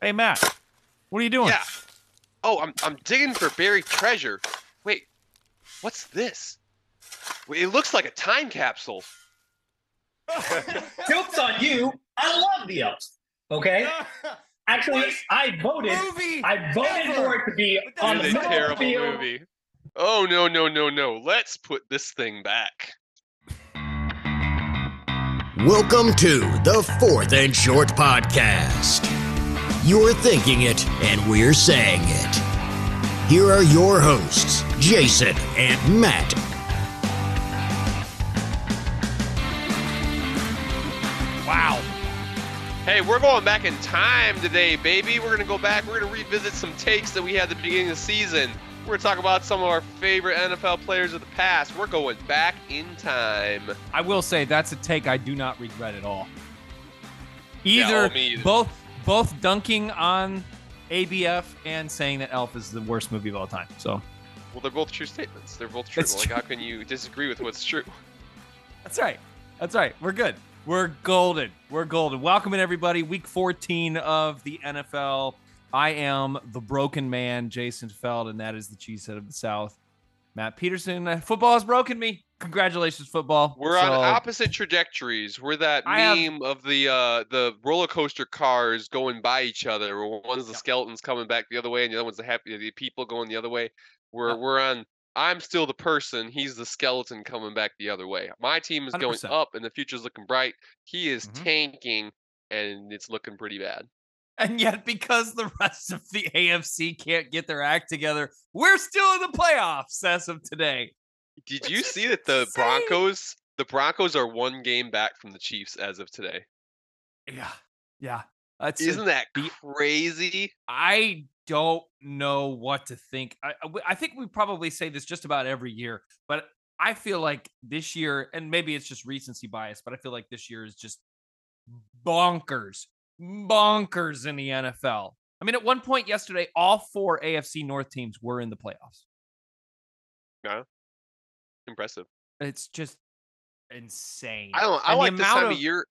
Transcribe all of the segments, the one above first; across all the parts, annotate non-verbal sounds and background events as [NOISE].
Hey, Matt. What are you doing? Yeah. Oh, I'm I'm digging for buried treasure. Wait, what's this? Wait, it looks like a time capsule. [LAUGHS] Joke's on you. I love the elves. Okay. [LAUGHS] Actually, I voted. I voted ever. for it to be But on This the is a terrible field. movie. Oh no no no no! Let's put this thing back. Welcome to the Fourth and Short Podcast. You're thinking it, and we're saying it. Here are your hosts, Jason and Matt. Wow. Hey, we're going back in time today, baby. We're gonna go back. We're gonna revisit some takes that we had at the beginning of the season. We're gonna talk about some of our favorite NFL players of the past. We're going back in time. I will say that's a take I do not regret at all. Either either. both both dunking on ABF and saying that Elf is the worst movie of all time. So Well, they're both true statements. They're both true. Like, true. how can you disagree with what's true? that's right. That's right. We're good. We're golden. We're golden. Welcome in everybody. Week 14 of the NFL. I am the broken man, Jason Feld, and that is the cheesehead of the South, Matt Peterson. Football has broken me. Congratulations, football. We're on opposite trajectories. We're that I have- meme of the uh, the roller coaster cars going by each other. Where one's the Yeah. skeletons coming back the other way, and the other one's the happy the people going the other way. We're Yeah. we're on. I'm still the person. He's the skeleton coming back the other way. My team is going 100%. up, and the future's looking bright. He is Mhm. tanking, and it's looking pretty bad. And yet, because the rest of the AFC can't get their act together, we're still in the playoffs as of today. Did you see that the. Broncos? The Broncos are one game back from the Chiefs as of today. Yeah. Yeah. That's Isn't that crazy? I don't know what to think. I think we probably say this just about every year, but I feel like this year, and maybe it's just recency bias, but I feel like this year is just bonkers, bonkers in the NFL. I mean, at one point yesterday, all four AFC North teams were in the playoffs. Impressive. It's just insane. I don't. I And like this time of year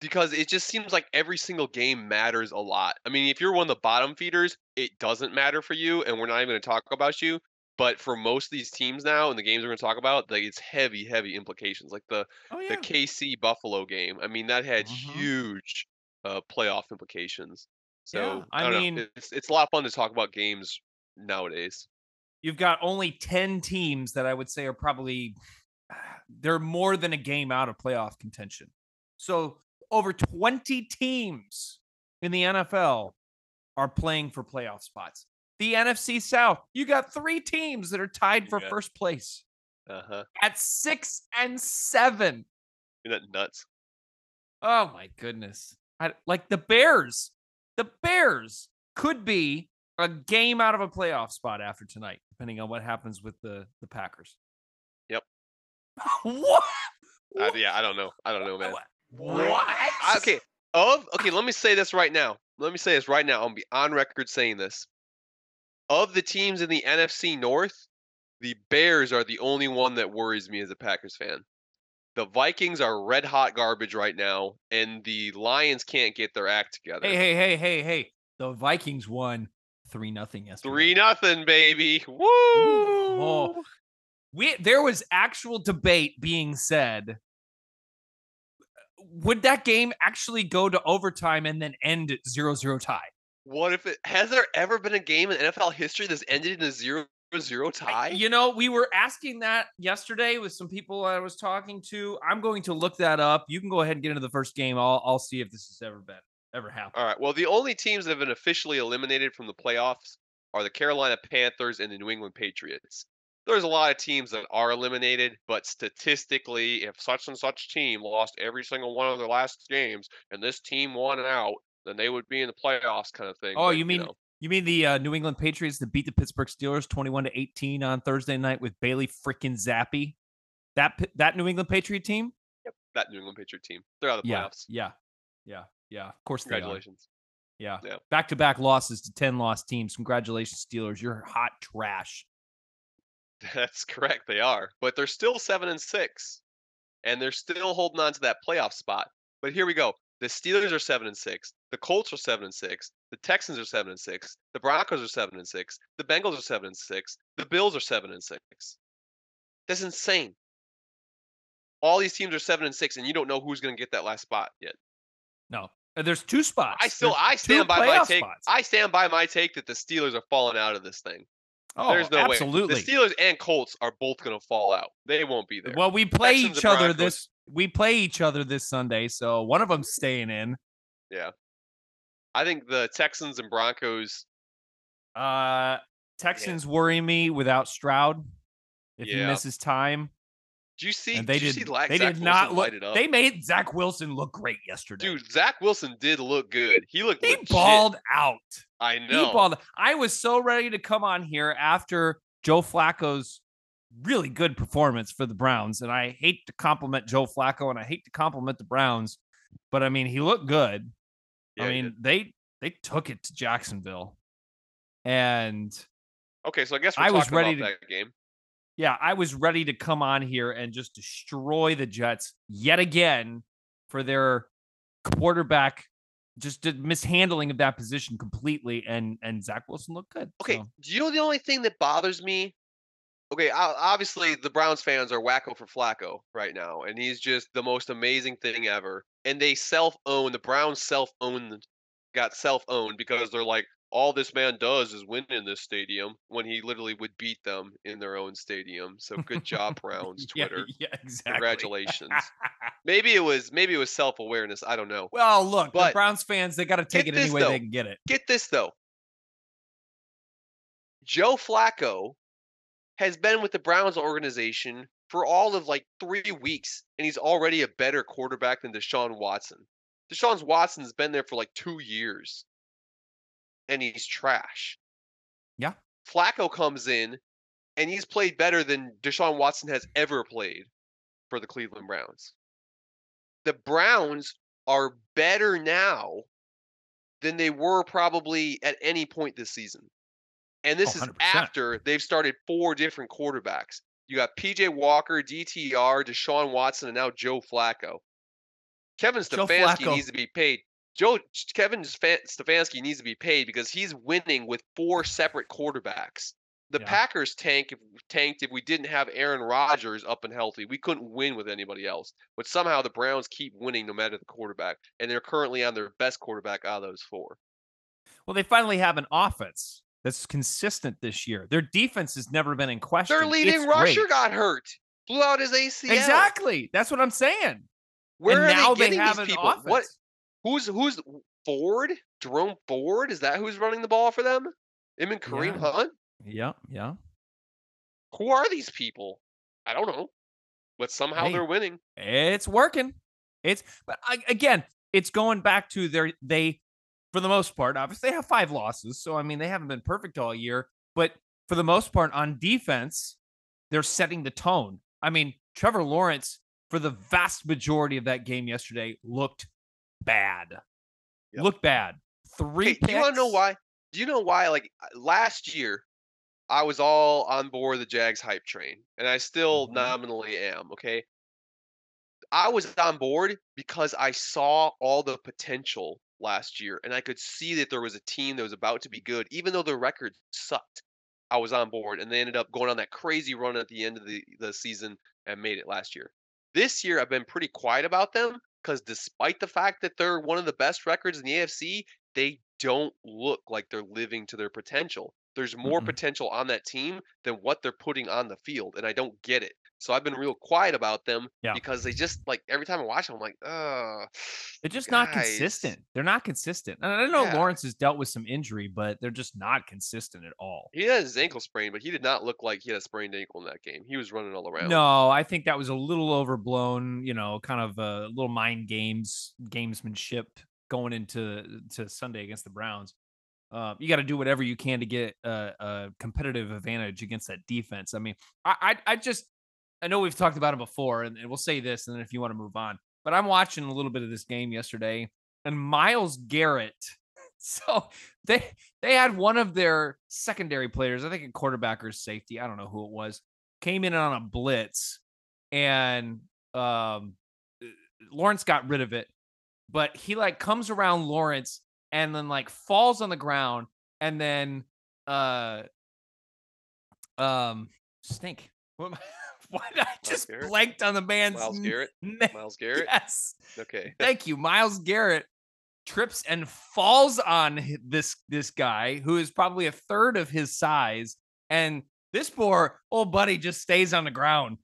because it just seems like every single game matters a lot. I mean, if you're one of the bottom feeders, it doesn't matter for you, and we're not even going to talk about you. But for most of these teams now, and the games we're going to talk about, like it's heavy, heavy implications. Like the Oh the KC Buffalo game. I mean, that had Mhm. huge uh, playoff implications. So Yeah, I know. mean- it's it's a lot of fun to talk about games nowadays. You've got only 10 teams that I would say are probably they're more than a game out of playoff contention. So over 20 teams in the NFL are playing for playoff spots. The NFC South, you got three teams that are tied for first place Uh huh. at six and seven. Isn't that nuts? Oh my goodness. I, like the Bears, the Bears could be a game out of a playoff spot after tonight, depending on what happens with the, the Packers. Yep. [LAUGHS] what? I, yeah, I don't know. I don't know, man. What? I- okay of okay let me say this right now let me say this right now i'm gonna be on record saying this of the teams in the nfc north the bears are the only one that worries me as a packers fan the vikings are red hot garbage right now and the lions can't get their act together Hey, hey, hey, hey, hey. The Vikings won 3 nothing yesterday. three nothing baby. Oh. Woo Oh. we there was actual debate being said would that game actually go to overtime and then end at 0-0 tie? What if it has there ever been a game in nfl history that's ended in a zero zero tie? you know we were asking that yesterday with some people i was talking to. I'm going to look that up. You can go ahead and get into the first game. I'll, I'll see if this has ever been ever happened All right. Well, the only teams that have been officially eliminated from the playoffs are the Carolina Panthers and the New England Patriots. There's a lot of teams that are eliminated, but statistically, if such and such team lost every single one of their last games and this team won out, then they would be in the playoffs, kind of thing. Oh, But, you mean know, You mean the uh, New England Patriots that beat the Pittsburgh Steelers 21 to 18 on Thursday night with Bailey freaking Zappe? That that New England Patriot team? Yep, that New England Patriot team? They're out of the Yeah, playoffs. yeah, yeah, yeah. Of course they are. Congratulations. Yeah. Yeah. Back to back losses to 10 lost teams. Congratulations, Steelers. You're hot trash. [LAUGHS] That's correct. They are, but they're still seven and six, and they're still holding on to that playoff spot. But here we go. The Steelers are seven and six. The Colts are seven and six. The Texans are seven and six. The Broncos are seven and six. The Bengals are seven and six. The Bills are seven and six. That's insane. All these teams are seven and six, and you don't know who's going to get that last spot yet. No, Uh, there's two spots. I still, There's I stand by my take. spots. I stand by my take that the Steelers are falling out of this thing. oh, There's no absolutely. way. The Steelers and Colts are both going to fall out. They won't be there. Well, we play Texans each other this. We play each other this Sunday, so one of them's staying in. Yeah, I think the Texans and Broncos. Uh, Texans worry me without Stroud. If he misses time, Do you see? and they did see La- they Zach did not Wilson look. light it up? They made Zach Wilson look great yesterday. Dude, Zach Wilson did look good. He looked he legit. balled out. I know. He balled. I was so ready to come on here after Joe Flacco's really good performance for the Browns, and I hate to compliment Joe Flacco and I hate to compliment the Browns, but I mean he looked good. Yeah, I mean they they took it to Jacksonville, and okay, so I guess we're I was talking ready about that game. Yeah, I was ready to come on here and just destroy the Jets yet again for their quarterback just did mishandling of that position completely and and Zach Wilson looked good. Okay, so. do you know the only thing that bothers me? Okay, obviously the Browns fans are wacko for Flacco right now, and he's just the most amazing thing ever. And they self-own the Browns self-owned, got self-owned because they're like, all this man does is win in this stadium when he literally would beat them in their own stadium. So good job, [LAUGHS] Browns Twitter. Yeah, exactly. Congratulations. [LAUGHS] Maybe it was maybe it was self-awareness. I don't know. well, look, the But Browns fans, they got to take it any way though. they can get it. Get this though. Joe Flacco has been with the Browns organization for all of like three weeks, and he's already a better quarterback than Deshaun Watson. Deshaun Watson's been there for like two years, and he's trash. Yeah. Flacco comes in, and he's played better than Deshaun Watson has ever played for the Cleveland Browns. The Browns are better now than they were probably at any point this season. And this Oh, is 100%. after they've started four different quarterbacks. You got PJ Walker, DTR, Deshaun Watson, and now Joe Flacco. Kevin Joe Stefanski Flacco. needs to be paid. Joe Kevin Stefa- Stefanski needs to be paid because he's winning with four separate quarterbacks. The Yeah. Packers tank if, tanked if we didn't have Aaron Rodgers up and healthy. We couldn't win with anybody else. But somehow the Browns keep winning no matter the quarterback, and they're currently on their best quarterback out of those four. Well, they finally have an offense that's consistent this year. Their defense has never been in question. Their leading It's rusher great. got hurt, blew out his ACL. Exactly. That's what I'm saying. Where and are now they getting have these people? offense. What? Who's who's Ford? Jerome Ford? Is that who's running the ball for them? Him and Kareem Yeah. Hunt? Yeah, yeah. Who are these people? I don't know. But somehow Hey. they're winning. It's working. It's but I, again, it's going back to their they for the most part. Obviously, they have five losses, so I mean they haven't been perfect all year. But for the most part, on defense, they're setting the tone. I mean, Trevor Lawrence for the vast majority of that game yesterday looked bad. Yep. Looked bad. Three. Hey, do you want to know why? Do you know why? Like last year, I was all on board the Jags hype train, and I still Mhm. nominally am. Okay, I was on board because I saw all the potential last year, and I could see that there was a team that was about to be good, even though the record sucked. I was on board, and they ended up going on that crazy run at the end of the, the season and made it last year. This year, I've been pretty quiet about them because despite the fact that they're one of the best records in the AFC, they don't look like they're living to their potential. There's more Mm-mm. potential on that team than what they're putting on the field, and I don't get it. So I've been real quiet about them Yeah. because they just like every time I watch them, I'm like, uh They're just not consistent. They're not consistent. And I know Yeah. Lawrence has dealt with some injury, but they're just not consistent at all. He had his ankle sprained, but he did not look like he had a sprained ankle in that game. He was running all around. No, I think that was a little overblown, you know, kind of a little mind games, gamesmanship going into to Sunday against the Browns. Uh, you got to do whatever you can to get a, a competitive advantage against that defense. I mean, I, I, I just, I know we've talked about it before, and, and we'll say this, and then if you want to move on, but I'm watching a little bit of this game yesterday, and Myles Garrett. [LAUGHS] So they they had one of their secondary players, I think a quarterback or safety, I don't know who it was, came in on a blitz, and um, Lawrence got rid of it. but he like comes around Lawrence and then like falls on the ground and then uh um stink. What am I, [LAUGHS] [LAUGHS] why did I just blanked on the man's Myles Garrett. name? [LAUGHS] Myles Garrett. Yes. Okay. [LAUGHS] Thank you. Myles Garrett trips and falls on this this guy who is probably a third of his size and this poor old buddy just stays on the ground.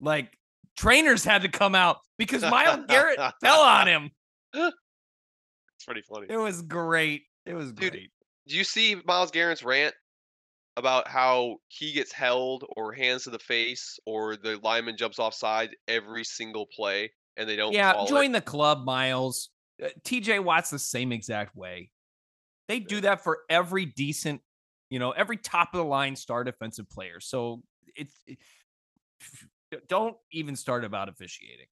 Like trainers had to come out because Myles Garrett fell on him. It's pretty funny. It was great. It was Dude, great. Do you see Myles Garrett's rant about how he gets held or hands to the face or the lineman jumps offside every single play and they don't Yeah, join it? the club, Myles. Uh, TJ Watt's the same exact way. They do that for every decent, you know, every top of the line star defensive player. So it's it, don't even start about officiating.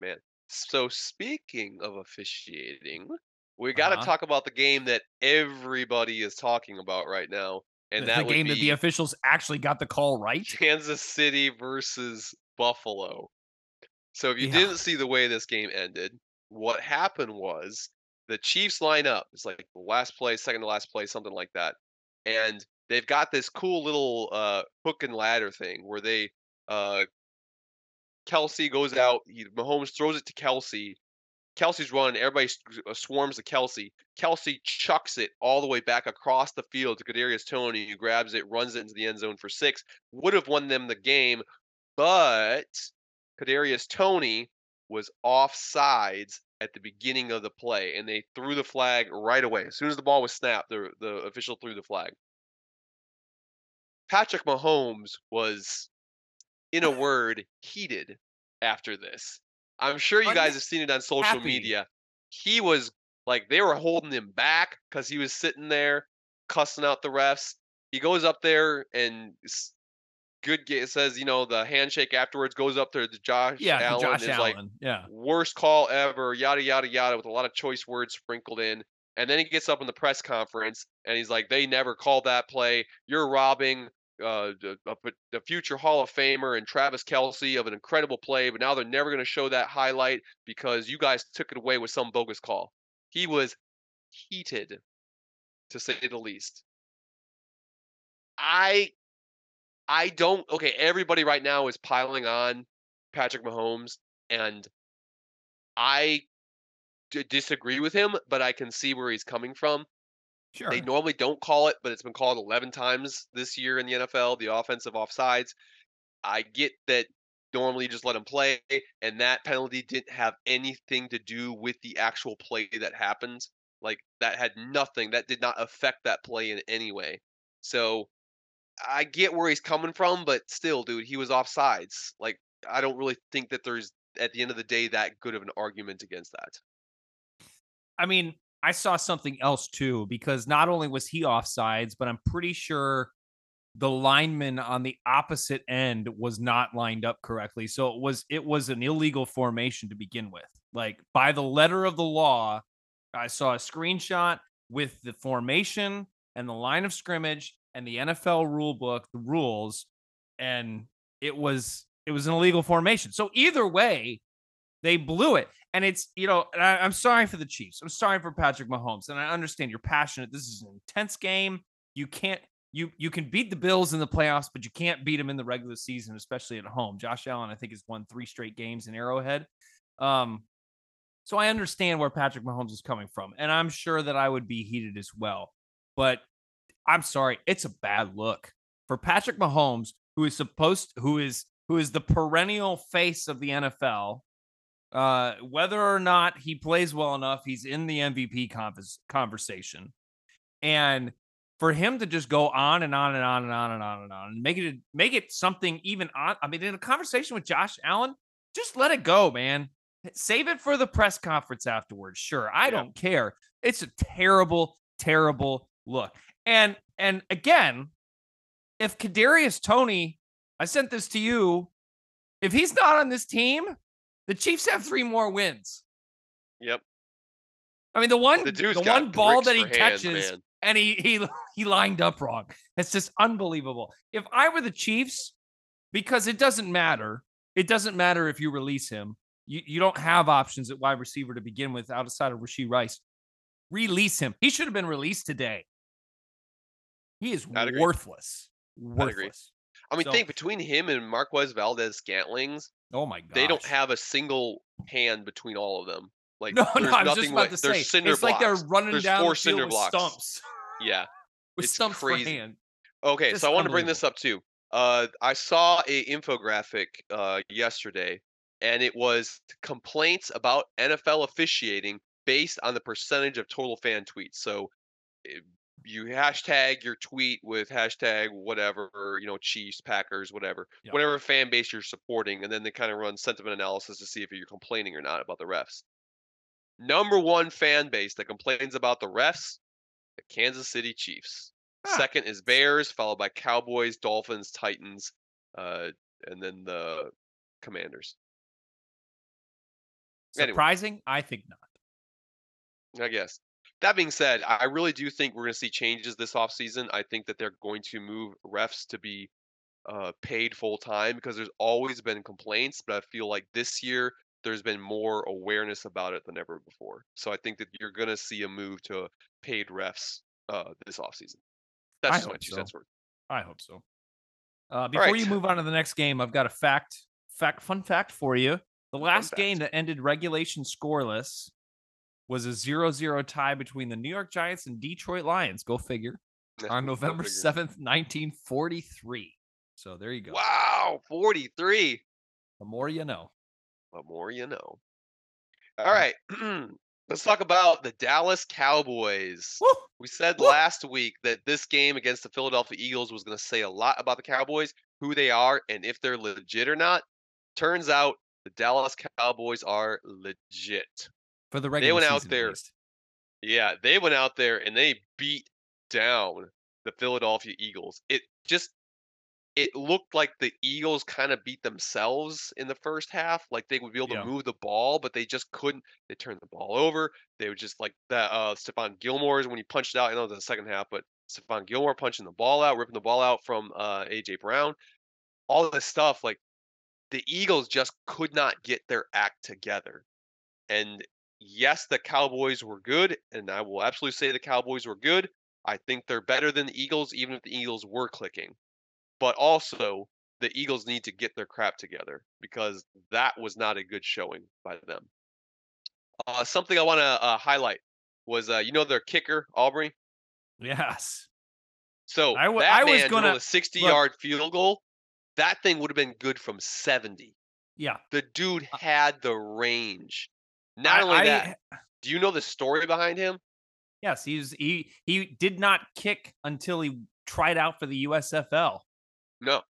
Man. So speaking of officiating, we got to Uh-huh. talk about the game that everybody is talking about right now, and the that the game that the officials actually got the call right. Kansas City versus Buffalo. So if you Yeah. didn't see the way this game ended, what happened was the Chiefs line up. It's like the last play, second to last play, something like that. And they've got this cool little uh, hook and ladder thing where they uh, Kelce goes out, he, Mahomes throws it to Kelce. Kelce's running, everybody uh, swarms to Kelce. Kelce chucks it all the way back across the field to Kadarius Toney, who grabs it, runs it into the end zone for six. Would have won them the game, but Kadarius Toney was off sides at the beginning of the play, and they threw the flag right away. As soon as the ball was snapped, the, the official threw the flag. Patrick Mahomes was, in a word, heated after this. I'm sure you guys have seen it on social Unhappy. media. He was like they were holding him back because he was sitting there cussing out the refs. He goes up there and good says, you know, the handshake afterwards goes up there to Josh Yeah, Allen Josh is like, yeah. worst call ever, yada yada yada, with a lot of choice words sprinkled in. And then he gets up in the press conference and he's like, "They never called that play. You're robbing uh, the, future Hall of Famer and Travis Kelce of an incredible play, but now they're never going to show that highlight because you guys took it away with some bogus call." He was heated, to say the least. I I don't okay, everybody right now is piling on Patrick Mahomes and I d- disagree with him, but I can see where he's coming from. Sure. They normally don't call it, but it's been called 11 times this year in the NFL, the offensive offsides. I get that normally you just let him play, and that penalty didn't have anything to do with the actual play that happened. Like, that had nothing, that did not affect that play in any way. So, I get where he's coming from, but still, dude, he was offsides. Like, I don't really think that there's, at the end of the day, that good of an argument against that. I mean, I saw something else too because not only was he offsides, but I'm pretty sure the lineman on the opposite end was not lined up correctly. So it was it was an illegal formation to begin with. Like by the letter of the law, I saw a screenshot with the formation and the line of scrimmage and the NFL rule book, the rules, and it was it was an illegal formation. So either way, they blew it. And it's, you know, I, I'm sorry for the Chiefs. I'm sorry for Patrick Mahomes. And I understand you're passionate. This is an intense game. You can't, you you can beat the Bills in the playoffs, but you can't beat them in the regular season, especially at home. Josh Allen, I think, has won three straight games in Arrowhead. Um, so I understand where Patrick Mahomes is coming from. And I'm sure that I would be heated as well. But I'm sorry, it's a bad look for Patrick Mahomes, who is supposed who is who is the perennial face of the NFL. Uh, whether or not he plays well enough, he's in the MVP convers- conversation. And for him to just go on and on and on and on and on and on and make it make it something even on. I mean, in a conversation with Josh Allen, just let it go, man. Save it for the press conference afterwards. Sure, I Yeah. don't care. It's a terrible, terrible look. And and again, if Kadarius Toney, I sent this to you. If he's not on this team, the Chiefs have three more wins. Yep. I mean, the one The the, one ball that he hands, catches and he he [LAUGHS] he lined up wrong. It's just unbelievable. If I were the Chiefs, because it doesn't matter. It doesn't matter if you release him. You you don't have options at wide receiver to begin with outside of Rashee Rice. Release him. He should have been released today. He is worthless. Worthless. I mean, So- think between him and Marquez Valdes Scantlings, Oh my god. they don't have a single hand between all of them. [LAUGHS] Like No, there's no, I was nothing just about to say. there's cinder It's like they're running There's down four cinder with blocks. stumps. [LAUGHS] Yeah. [LAUGHS] with It's stumps crazy. for hand. Okay, Just so I want to bring this up too. Uh, I saw a infographic uh, yesterday, and it was complaints about NFL officiating based on the percentage of total fan tweets. So eh, you hashtag your tweet with hashtag whatever, you know, Chiefs, Packers, whatever, Yeah. whatever fan base you're supporting, and then they kind of run sentiment analysis to see if you're complaining or not about the refs. Number one fan base that complains about the refs, the Kansas City Chiefs. Ah. Second is Bears, followed by Cowboys, Dolphins, Titans, uh, and then the Commanders. Anyway. Surprising? I think not. I guess. That being said, I really do think we're going to see changes this offseason. I think that they're going to move refs to be uh, paid full time because there's always been complaints, but I feel like this year there's been more awareness about it than ever before. So I think that you're going to see a move to paid refs uh, this offseason. That's I just my two so. cents worth. I hope so. Uh, before right. you move on to the next game, I've got a fact, fact, fun fact for you. The last game that ended regulation scoreless was a 0-0 tie between the New York Giants and Detroit Lions. Go figure. On November seventh, nineteen forty-three. So there you go. Wow, 43. The more you know. The more you know. All right. [CLEARS THROAT] Let's talk about the Dallas Cowboys. Woo! We said Woo! last week that this game against the Philadelphia Eagles was going to say a lot about the Cowboys, who they are, and if they're legit or not. Turns out the Dallas Cowboys are legit. For the regular went out there-. Yeah, they went out there and they beat down the Philadelphia Eagles. It just it looked like the Eagles kind of beat themselves in the first half. Like they would be able to Yeah. move the ball, but they just couldn't. They turned the ball over. They were just like that. Uh, Stephon Gilmore's when he punched it out. I know it was the second half, but Stephon Gilmore punching the ball out, ripping the ball out from uh, AJ Brown. All this stuff, like the Eagles just could not get their act together. And yes, the Cowboys were good, and I will absolutely say the Cowboys were good. I think they're better than the Eagles, even if the Eagles were clicking. But also, the Eagles need to get their crap together because that was not a good showing by them. Uh, something I want to uh, highlight was, uh, you know, their kicker Aubrey. Yes. So I that I was man gonna- a 60-yard field goal. That thing would have been good from 70. Yeah. The dude had the range. Not I- only I- that, do you know the story behind him? Yes, he's he he did not kick until he tried out for the USFL. No.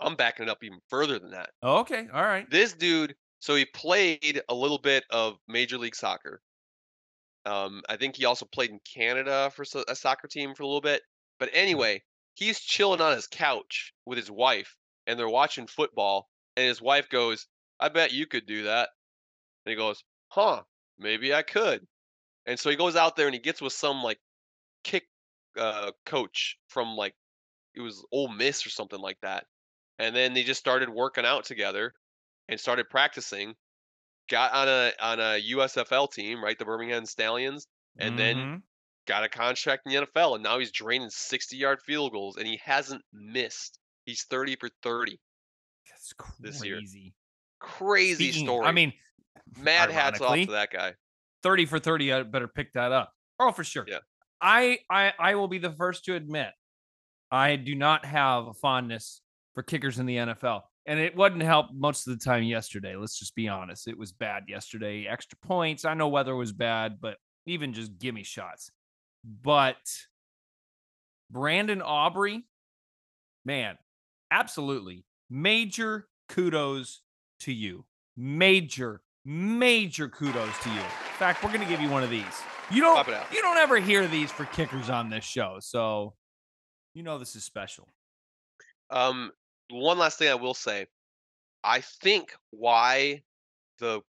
I'm backing it up even further than that. Oh, okay, all right. This dude, so he played a little bit of Major League Soccer. Um, I think he also played in Canada for so- a soccer team for a little bit. But anyway, he's chilling on his couch with his wife, and they're watching football. And his wife goes, "I bet you could do that." And he goes, "Huh? Maybe I could." And so he goes out there and he gets with some like kick uh, coach from like it was Ole Miss or something like that. And then they just started working out together and started practicing. Got on a on a USFL team, right, the Birmingham Stallions, and then Mhm. got a contract in the NFL, and now he's draining 60 yard field goals, and he hasn't missed. He's 30 for 30. that's this year. crazy. Crazy Speaking- story. I mean, mad hats off to that guy. 30 for 30, I better pick that up. Oh, for sure. Yeah. I I I will be the first to admit I do not have a fondness for kickers in the NFL. And it wouldn't help most of the time yesterday. Let's just be honest. It was bad yesterday. Extra points. I know weather was bad, but even just gimme shots. But Brandon Aubrey, man, absolutely. Major kudos to you. Major, major kudos to you. In fact, we're going to give you one of these. You don't Pop it out. you don't ever hear these for kickers on this show. So, you know this is special. Um, one last thing I will say, I think why the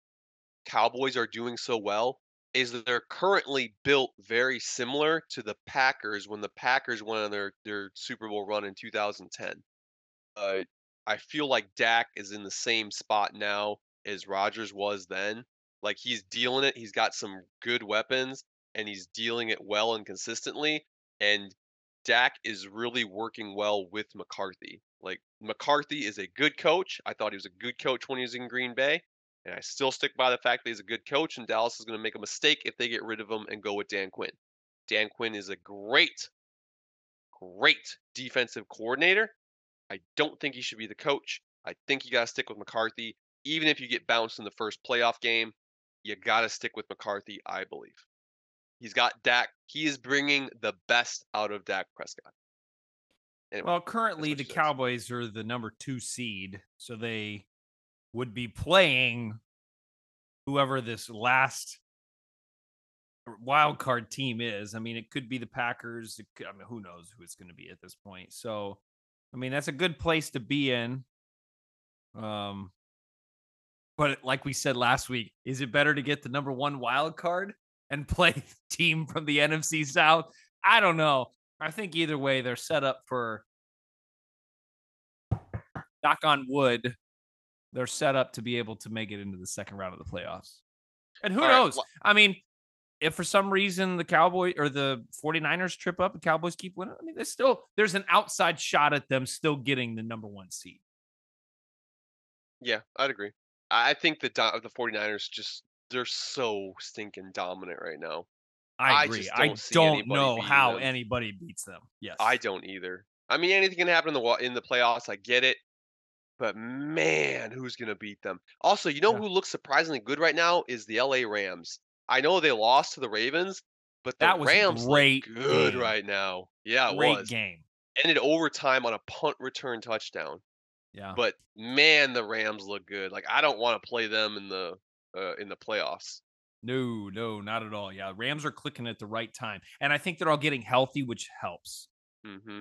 Cowboys are doing so well is that they're currently built very similar to the Packers when the Packers went on their their Super Bowl run in 2010. Uh, I feel like Dak is in the same spot now as Rodgers was then. Like he's dealing it. He's got some good weapons and he's dealing it well and consistently. And Dak is really working well with McCarthy. Like McCarthy is a good coach. I thought he was a good coach when he was in Green Bay. And I still stick by the fact that he's a good coach, and Dallas is going to make a mistake if they get rid of him and go with Dan Quinn. Dan Quinn is a great, great defensive coordinator. I don't think he should be the coach. I think you got to stick with McCarthy. Even if you get bounced in the first playoff game, you got to stick with McCarthy, I believe. He's got Dak. He is bringing the best out of Dak Prescott. Anyway, well, currently the Cowboys are the number two seed, so they would be playing whoever this last wild card team is. I mean, it could be the Packers. Could, I mean, who knows who it's going to be at this point. So, I mean, that's a good place to be in. Um, but like we said last week, is it better to get the number one wild card and [LAUGHS] play team from the NFC South? I don't know. I think either way, they're set up for knock on wood they're set up to be able to make it into the second round of the playoffs. And who All knows? Right. I mean, if for some reason the Cowboy or the 49ers trip up and Cowboys keep winning, I mean, there's still there's an outside shot at them still getting the number one seed. Yeah, I'd agree. I think the the 49ers just they're so stinking dominant right now. I agree. I don't, I don't know how them. anybody beats them. Yes. I don't either. I mean, anything can happen in the in the playoffs. I get it. But man, who's gonna beat them? Also, you know Yeah. who looks surprisingly good right now is the LA Rams. I know they lost to the Ravens, but the That was Rams great good game. right now. Yeah, it Great was. game. Ended overtime on a punt return touchdown. Yeah. But man, the Rams look good. Like I don't want to play them in the uh, in the playoffs. No, no, not at all. Yeah. Rams are clicking at the right time. And I think they're all getting healthy, which helps. hmm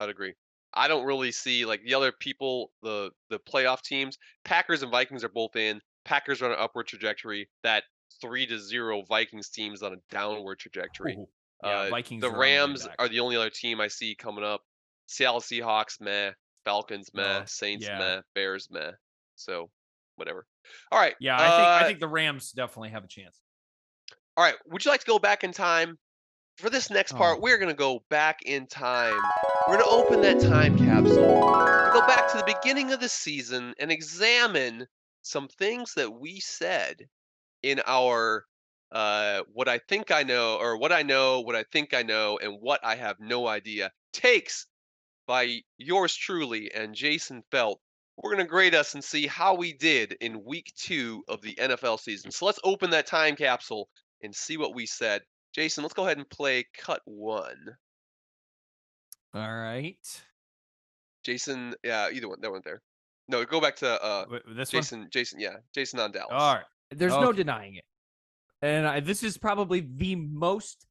I'd agree. I don't really see like the other people, the the playoff teams. Packers and Vikings are both in. Packers are on an upward trajectory. That three to zero Vikings team is on a downward trajectory. Ooh. Yeah, Uh, Vikings. the are on the Rams are the only other team I see coming up. Seattle Seahawks, meh. Falcons, meh. Oh, Saints, yeah. meh. Bears, meh. So, whatever. All right. Yeah, I think I uh, think the Rams definitely have a chance. All right. Would you like to go back in time? For this next part, Oh. we're going to go back in time. We're going to open that time capsule, go back to the beginning of the season, and examine some things that we said in our uh, what I think I know, or what I know, what I think I know, and what I have no idea. Takes by yours truly and Jason Felt. We're going to grade us and see how we did in week two of the NFL season. So let's open that time capsule and see what we said. Jason, let's go ahead and play cut one. All right. Jason, yeah, either one, that one there. No, go back to uh, Wait, this Jason. Jason, yeah, Jason on Dallas. All right. There's no denying it. And I, this is probably the most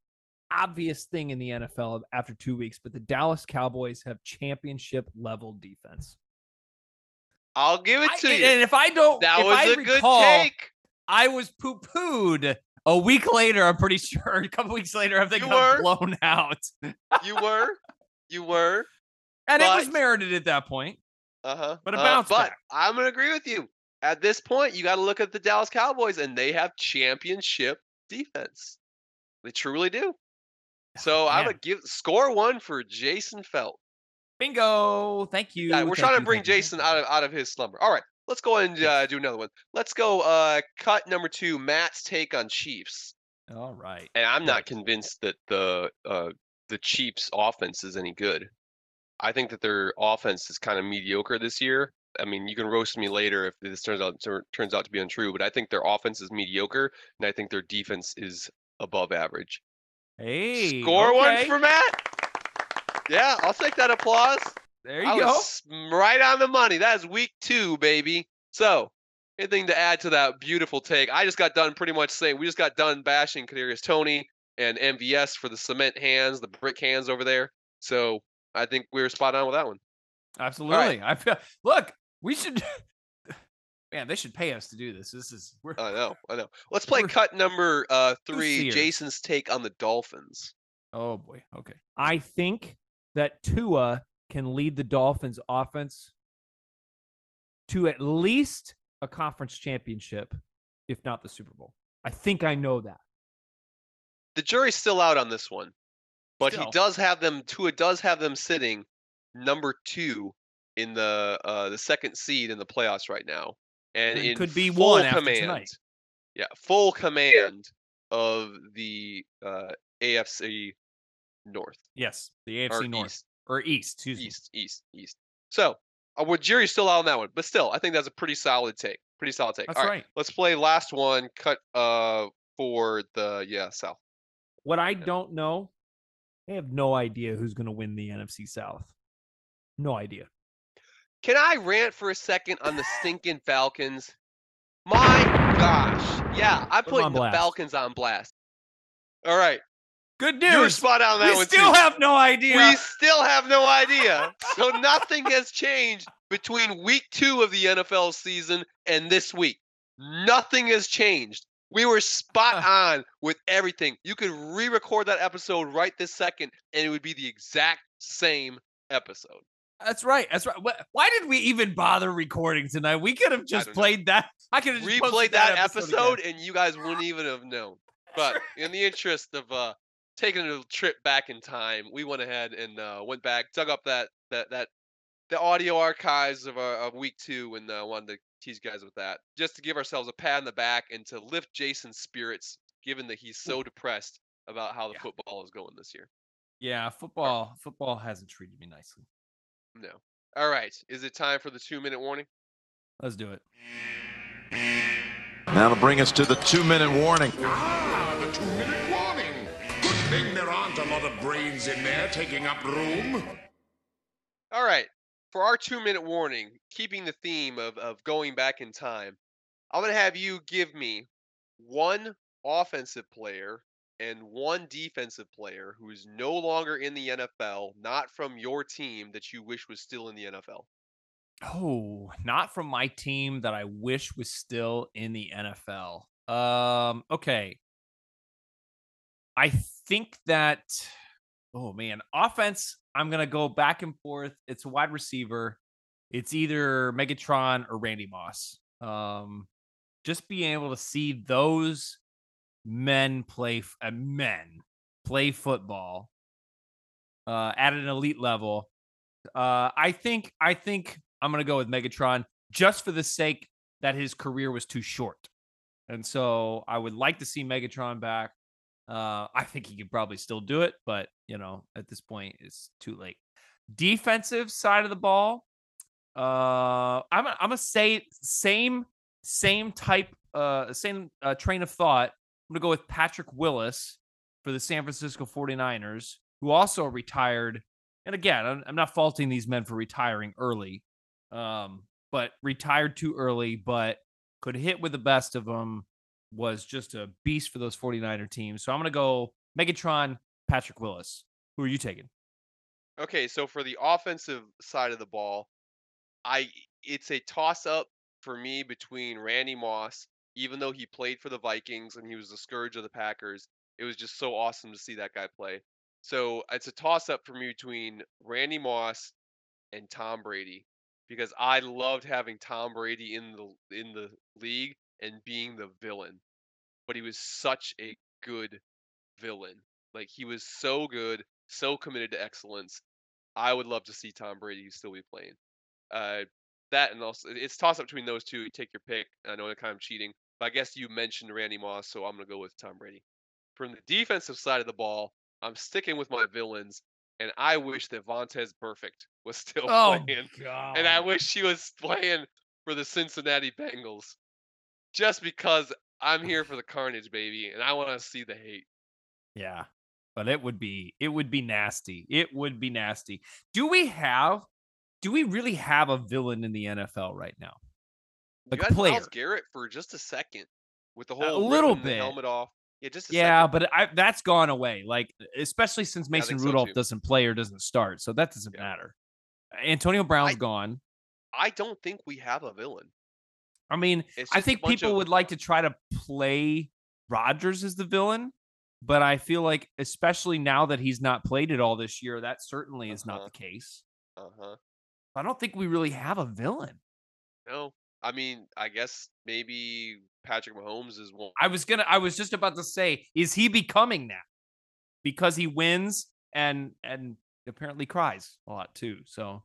obvious thing in the NFL after two weeks, but the Dallas Cowboys have championship level defense. I'll give it I- you. and if I don't, That if was I a recall, good take. I was poo pooed a week later. I'm pretty [LAUGHS] sure. A couple weeks later, I think I'm blown out, You were, you were. and it was merited at that point. Uh huh. But a bounce But back. I'm gonna agree with you. At this point, you got to look at the Dallas Cowboys, and they have championship defense. They truly do. So I would give score one for Jason Felt. Bingo! Thank you. Yeah, we're thank trying to you, bring thank you, thank Jason you. out of out of his slumber. All right, let's go and uh, do another one. Let's go. Uh, cut number two. Matt's take on Chiefs. All right. And I'm not convinced that the uh, the Chiefs' offense is any good. I think that their offense is kind of mediocre this year. I mean, you can roast me later if this turns out tur- turns out to be untrue, but I think their offense is mediocre, and I think their defense is above average. Hey, Score one for Matt. Yeah, I'll take that applause. There you I go. right on the money. That is week two, baby. So, anything to add to that beautiful take? I just got done pretty much saying we just got done bashing Kadarius Toney and MVS for the cement hands, the brick hands over there. So I think we were spot on with that one. Absolutely. I feel. Look, we should. [LAUGHS] Man, they should pay us to do this. This is [LAUGHS] we're I know, I know. Let's play cut number uh, three. Jason's take on the Dolphins. Oh boy. Okay. I think that Tua can lead the Dolphins offense to at least a conference championship, if not the Super Bowl. I think I know that. The jury's still out on this one, but Still. he does have them. Tua does have them sitting number two in the uh, the second seed in the playoffs right now, and it could be one after command. tonight. Yeah, full command of the uh, AFC North Yes, the or AFC North East, or East. Excuse me. East, East, East. So, uh, well, jury's still out on that one, but still, I think that's a pretty solid take. Pretty solid take. That's All right. Let's play last one. Cut uh for the yeah South. What I don't know, I have no idea who's going to win the NFC South. No idea. Can I rant for a second on the stinking Falcons? My gosh. Yeah, I Put 'em put the blast. Falcons on blast. All right. Good You were news. spot on that we one still too. have no idea. We still have no idea. [LAUGHS] So nothing has changed between week two of the NFL season and this week. Nothing has changed. We were spot on with everything. You could re record that episode right this second, and it would be the exact same episode. That's right. That's right. Why did we even bother recording tonight? We could have just don't know. played that. I could have just Replayed posted that, episode, and you guys wouldn't [LAUGHS] even have known. But in the interest of uh, taking a little trip back in time, we went ahead and uh, went back, dug up that that that the audio archives of, uh, of week two, and uh, wanted to tease you guys with that, just to give ourselves a pat on the back and to lift Jason's spirits, given that he's so depressed about how the Yeah. football is going this year. Yeah, football. Football hasn't treated me nicely. No. All right. Is it time for the two minute warning? Let's do it. That'll bring us to the two minute warning. Ah, the two-minute warning. Good thing there aren't a lot of brains in there taking up room. All right. For our two minute warning, keeping the theme of, of going back in time, I'm going to have you give me one offensive player and one defensive player who is no longer in the NFL, not from your team that you wish was still in the NFL. Oh, not from my team that I wish was still in the NFL. Um, okay. I think that oh man, offense, I'm gonna go back and forth. It's a wide receiver. It's either Megatron or Randy Moss. Um, just being able to see those men play uh, men play football uh, at an elite level. Uh, I think I think I'm gonna go with Megatron just for the sake that his career was too short, and so I would like to see Megatron back. Uh, I think he could probably still do it, but you know, at this point, it's too late. Defensive side of the ball, uh, I'm I'm gonna say same same type, uh, same uh, train of thought. I'm gonna go with Patrick Willis for the San Francisco 49ers, who also retired. And again, I'm, I'm not faulting these men for retiring early, um, but retired too early, but could hit with the best of them. Was just a beast for those 49er teams. So I'm gonna go Megatron, Patrick Willis. Who are you taking? Okay, so for the offensive side of the ball, I it's a toss up for me between Randy Moss, even though he played for the Vikings and he was the scourge of the Packers. It was just so awesome to see that guy play. So it's a toss up for me between Randy Moss and Tom Brady because I loved having Tom Brady in the in the league and being the villain. But he was such a good villain. Like he was so good, so committed to excellence. I would love to see Tom Brady still be playing. Uh, that and also it's toss up between those two. You take your pick. I know I'm kind of cheating, I guess you mentioned Randy Moss, so I'm gonna go with Tom Brady. From the defensive side of the ball, I'm sticking with my villains, and I wish that Vontaze Burfict [LAUGHS] was still oh playing, God! and I wish he was playing for the Cincinnati Bengals, just because I'm here for the [SIGHS] carnage, baby, and I want to see the hate. Yeah. But it would be it would be nasty. It would be nasty. Do we have do we really have a villain in the NFL right now? Like you got player. Myles Garrett for just a second with the whole A little bit. helmet off. Yeah, just a Yeah, second. but I, that's gone away. Like especially since Mason so, Rudolph too. doesn't play or doesn't start, so that doesn't Yeah. matter. Antonio Brown's I- gone. I don't think we have a villain. I mean, I think people of- would like to try to play Rodgers as the villain, but I feel like especially now that he's not played it all this year, that certainly is Uh-huh. not the case. Uh huh. I don't think we really have a villain. No, I mean, I guess maybe Patrick Mahomes is one. I was gonna. I was just about to say, is he becoming that? Because he wins and and apparently cries a lot too. So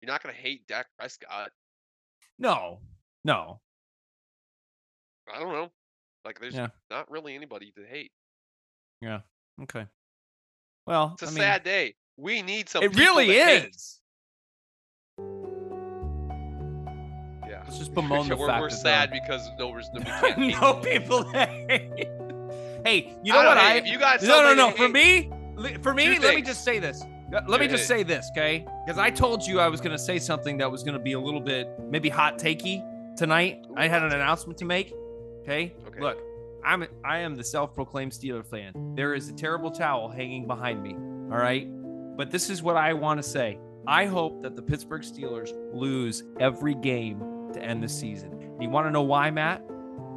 You're not gonna hate Dak Prescott. no, no. I don't know. Like, there's Yeah. not really anybody to hate. Yeah. Okay. Well, It's a I mean, sad day. We need some. It really is. Yeah. Let's just [LAUGHS] bemoan the we're, fact we're sad because no, no, we [LAUGHS] can't hate no people. Hey, you know I what know, I? if you got no, no, no. For me, for me, let me just say this. Let me just say this, okay? Because I told you I was going to say something that was going to be a little bit maybe hot takey tonight. I had an announcement to make. Okay. Okay. Look, I'm I am the self-proclaimed Steeler fan. There is a terrible towel hanging behind me. All right. But this is what I want to say. I hope that the Pittsburgh Steelers lose every game to end the season. You want to know why, Matt?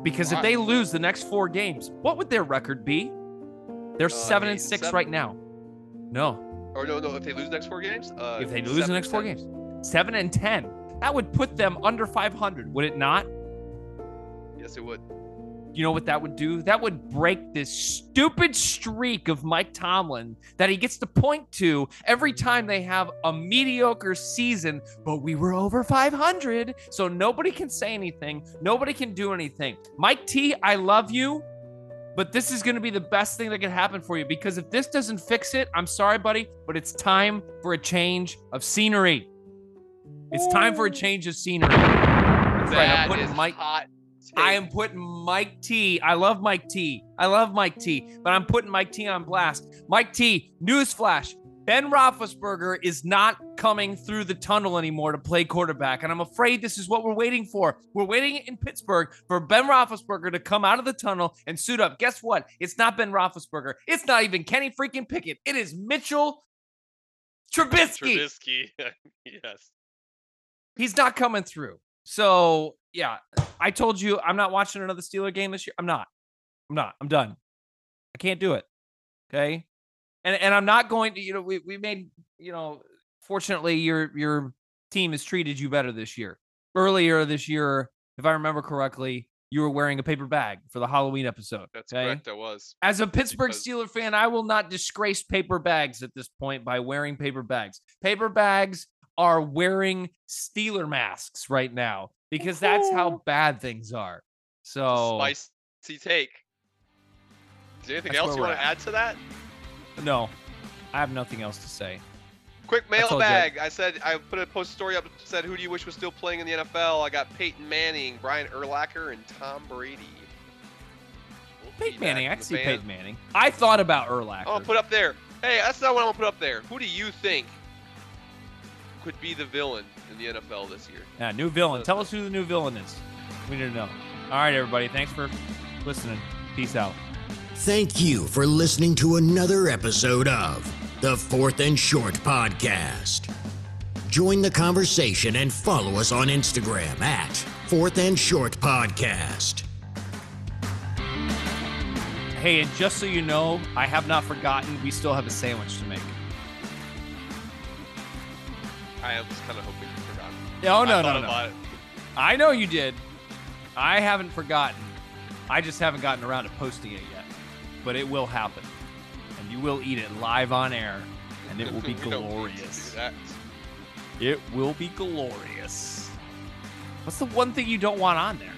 Because Why? if they lose the next four games, what would their record be? They're Uh, seven and six seven? right now. No, Or no, no. If they lose the next four games, uh, if they lose the next four ten. games, seven and ten, that would put them under 500, would it not? Yes, it would. You know what that would do? That would break this stupid streak of Mike Tomlin that he gets to point to every time they have a mediocre season, but we were over 500. So nobody can say anything. Nobody can do anything. Mike T, I love you, but this is going to be the best thing that can happen for you because if this doesn't fix it, I'm sorry, buddy, but it's time for a change of scenery. It's time for a change of scenery. That's right. I'm putting is Mike. hot. I am putting Mike T. I love Mike T. I love Mike T. But I'm putting Mike T on blast. Mike T. Newsflash: Ben Roethlisberger is not coming through the tunnel anymore to play quarterback, and I'm afraid this is what we're waiting for. We're waiting in Pittsburgh for Ben Roethlisberger to come out of the tunnel and suit up. Guess what? It's not Ben Roethlisberger. It's not even Kenny freaking Pickett. It is Mitchell Trubisky. Trubisky. [LAUGHS] yes. He's not coming through. So yeah, I told you I'm not watching another Steeler game this year. I'm not. I'm not. I'm done. I can't do it. Okay. And and I'm not going to, you know, we, we made, you know, fortunately your your team has treated you better this year. Earlier this year, if I remember correctly, you were wearing a paper bag for the Halloween episode. That's okay? correct. I was. As a Pittsburgh because- Steeler fan, I will not disgrace paper bags at this point by wearing paper bags. Paper bags are wearing Steeler masks right now oh, because that's how bad things are. So, Spicy take. Is there anything That's else you want to add to that? no, I have nothing else to say. Quick I told you. mailbag. I said I put a post story up. Said who do you wish was still playing in the NFL? I got Peyton Manning, Brian Urlacher, and Tom Brady. We'll Peyton Manning, I in can the see. Peyton Manning. I thought about Urlacher. Gonna put up there. Hey, that's not what I'm gonna put up there. Who do you think could be the villain in the NFL this year? yeah, new villain. Tell us who the new villain is. We need to know. All right, everybody. Thanks for listening. Peace out. Thank you for listening to another episode of the Fourth and Short Podcast. Join the conversation and follow us on Instagram at Fourth and Short Podcast. Hey, and just so you know, I have not forgotten. We still have a sandwich to make. I was kind of hoping you forgot. No, Oh, no, no, no. it. I know you did. I haven't forgotten. I just haven't gotten around to posting it yet. But it will happen. And you will eat it live on air. And it will be [LAUGHS] We don't need to do glorious. that. It will be glorious. What's the one thing you don't want on there?